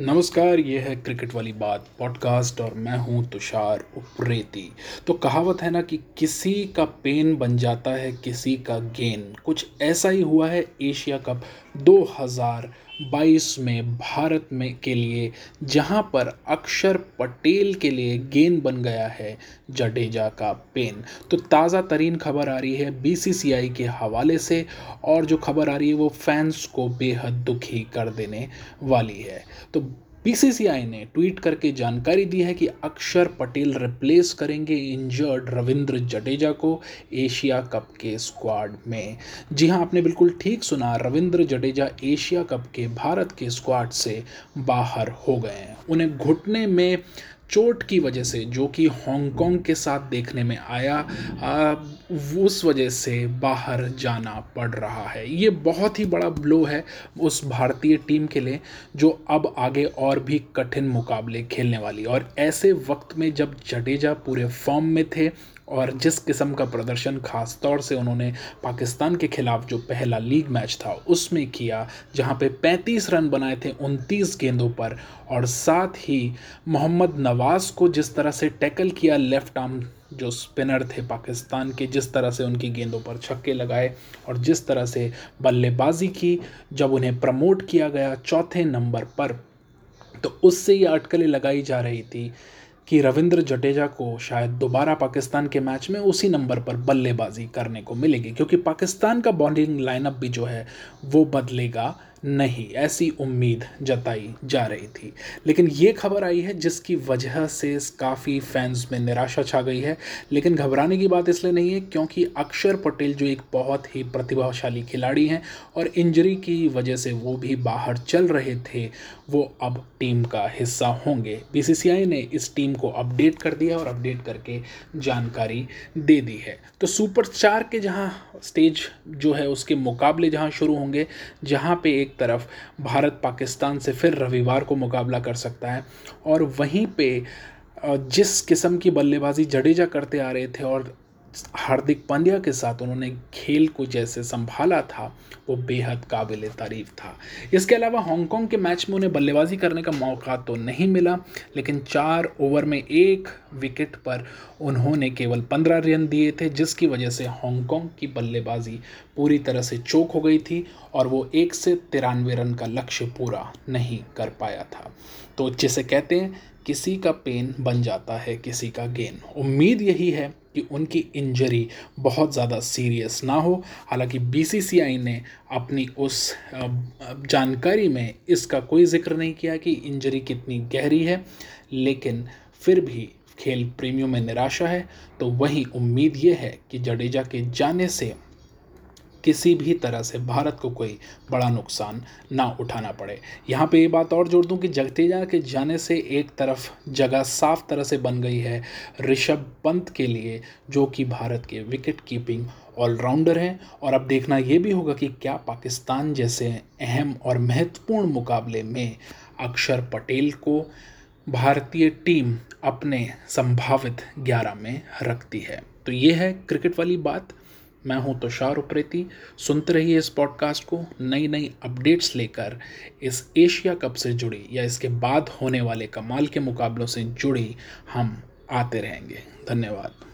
नमस्कार ये है क्रिकेट वाली बात पॉडकास्ट और मैं हूँ तुषार उप्रेती। तो कहावत है ना कि किसी का पेन बन जाता है, किसी का गेन कुछ ऐसा ही हुआ है, एशिया कप 2022 में भारत में के लिए, जहाँ पर अक्षर पटेल के लिए गेंद बन गया है जडेजा का पेन। तो ताज़ा तरीन खबर आ रही है बीसीसीआई के हवाले से, और जो खबर आ रही है वो फैंस को बेहद दुखी कर देने वाली है। तो बीसीसीआई ने ट्वीट करके जानकारी दी है कि अक्षर पटेल रिप्लेस करेंगे इंजर्ड रविंद्र जडेजा को एशिया कप के स्क्वाड में। जी हाँ, आपने बिल्कुल ठीक सुना, रविंद्र जडेजा एशिया कप के भारत के स्क्वाड से बाहर हो गए हैं। उन्हें घुटने में चोट की वजह से जो कि हांगकांग के साथ देखने में आया आ, उस वजह से बाहर जाना पड़ रहा है। ये बहुत ही बड़ा ब्लो है उस भारतीय टीम के लिए जो अब आगे और भी कठिन मुकाबले खेलने वाली और ऐसे वक्त में जब जडेजा पूरे फॉर्म में थे और जिस किस्म का प्रदर्शन खास तौर से उन्होंने पाकिस्तान के खिलाफ जो पहला लीग मैच था उसमें किया जहाँ पे 35 रन बनाए थे 29 गेंदों पर और साथ ही मोहम्मद नवाज़ को जिस तरह से टैकल किया लेफ़्ट आर्म जो स्पिनर थे पाकिस्तान के, जिस तरह से उनकी गेंदों पर छक्के लगाए और जिस तरह से बल्लेबाजी की, जब उन्हें प्रमोट किया गया चौथे नंबर पर तो उससे ये अटकलें लगाई जा रही थी कि रविंद्र जडेजा को शायद दोबारा पाकिस्तान के मैच में उसी नंबर पर बल्लेबाजी करने को मिलेगी, क्योंकि पाकिस्तान का बॉलिंग लाइनअप भी जो है, वो बदलेगा। नहीं, ऐसी उम्मीद जताई जा रही थी। लेकिन ये खबर आई है जिसकी वजह से काफ़ी फैंस में निराशा छा गई है। लेकिन घबराने की बात इसलिए नहीं है क्योंकि अक्षर पटेल जो एक बहुत ही प्रतिभाशाली खिलाड़ी हैं और इंजरी की वजह से वो भी बाहर चल रहे थे, वो अब टीम का हिस्सा होंगे। बीसीसीआई ने इस टीम को अपडेट कर दिया और अपडेट करके जानकारी दे दी है। तो सुपर चार के जहाँ स्टेज जो है उसके मुकाबले जहाँ शुरू होंगे, जहाँ पे एक एक तरफ़ भारत पाकिस्तान से फिर रविवार को मुकाबला कर सकता है। और वहीं पे जिस किस्म की बल्लेबाजी जडेजा करते आ रहे थे और हार्दिक पांड्या के साथ उन्होंने खेल को जैसे संभाला था, वो बेहद काबिल तारीफ़ था। इसके अलावा हांगकांग के मैच में उन्हें बल्लेबाजी करने का मौका तो नहीं मिला, लेकिन चार ओवर में एक विकेट पर उन्होंने केवल पंद्रह रन दिए थे, जिसकी वजह से हांगकांग की बल्लेबाजी पूरी तरह से चोक हो गई थी और वो एक से तिरानवे रन का लक्ष्य पूरा नहीं कर पाया था। तो जिसे कहते हैं किसी का पेन बन जाता है, किसी का गेन। उम्मीद यही है कि उनकी इंजरी बहुत ज़्यादा सीरियस ना हो। हालाँकि बीसीसीआई ने अपनी उस जानकारी में इसका कोई ज़िक्र नहीं किया कि इंजरी कितनी गहरी है, लेकिन फिर भी खेल प्रेमियों में निराशा है। तो वही उम्मीद ये है कि जडेजा के जाने से किसी भी तरह से भारत को कोई बड़ा नुकसान ना उठाना पड़े। यहाँ पे ये बात और जोड़ दूँ कि जगतेजा के जाने से एक तरफ़ जगह साफ़ तरह से बन गई है ऋषभ पंत के लिए, जो कि भारत के विकेट कीपिंग ऑलराउंडर हैं। और अब देखना ये भी होगा कि क्या पाकिस्तान जैसे अहम और महत्वपूर्ण मुकाबले में अक्षर पटेल को भारतीय टीम अपने संभावित ग्यारह में रखती है। तो ये है क्रिकेट वाली बात। मैं हूँ तुषार उप्रेती। सुनते रहिए इस पॉडकास्ट को नई नई अपडेट्स लेकर इस एशिया कप से जुड़ी या इसके बाद होने वाले कमाल के मुकाबलों से जुड़ी हम आते रहेंगे। धन्यवाद।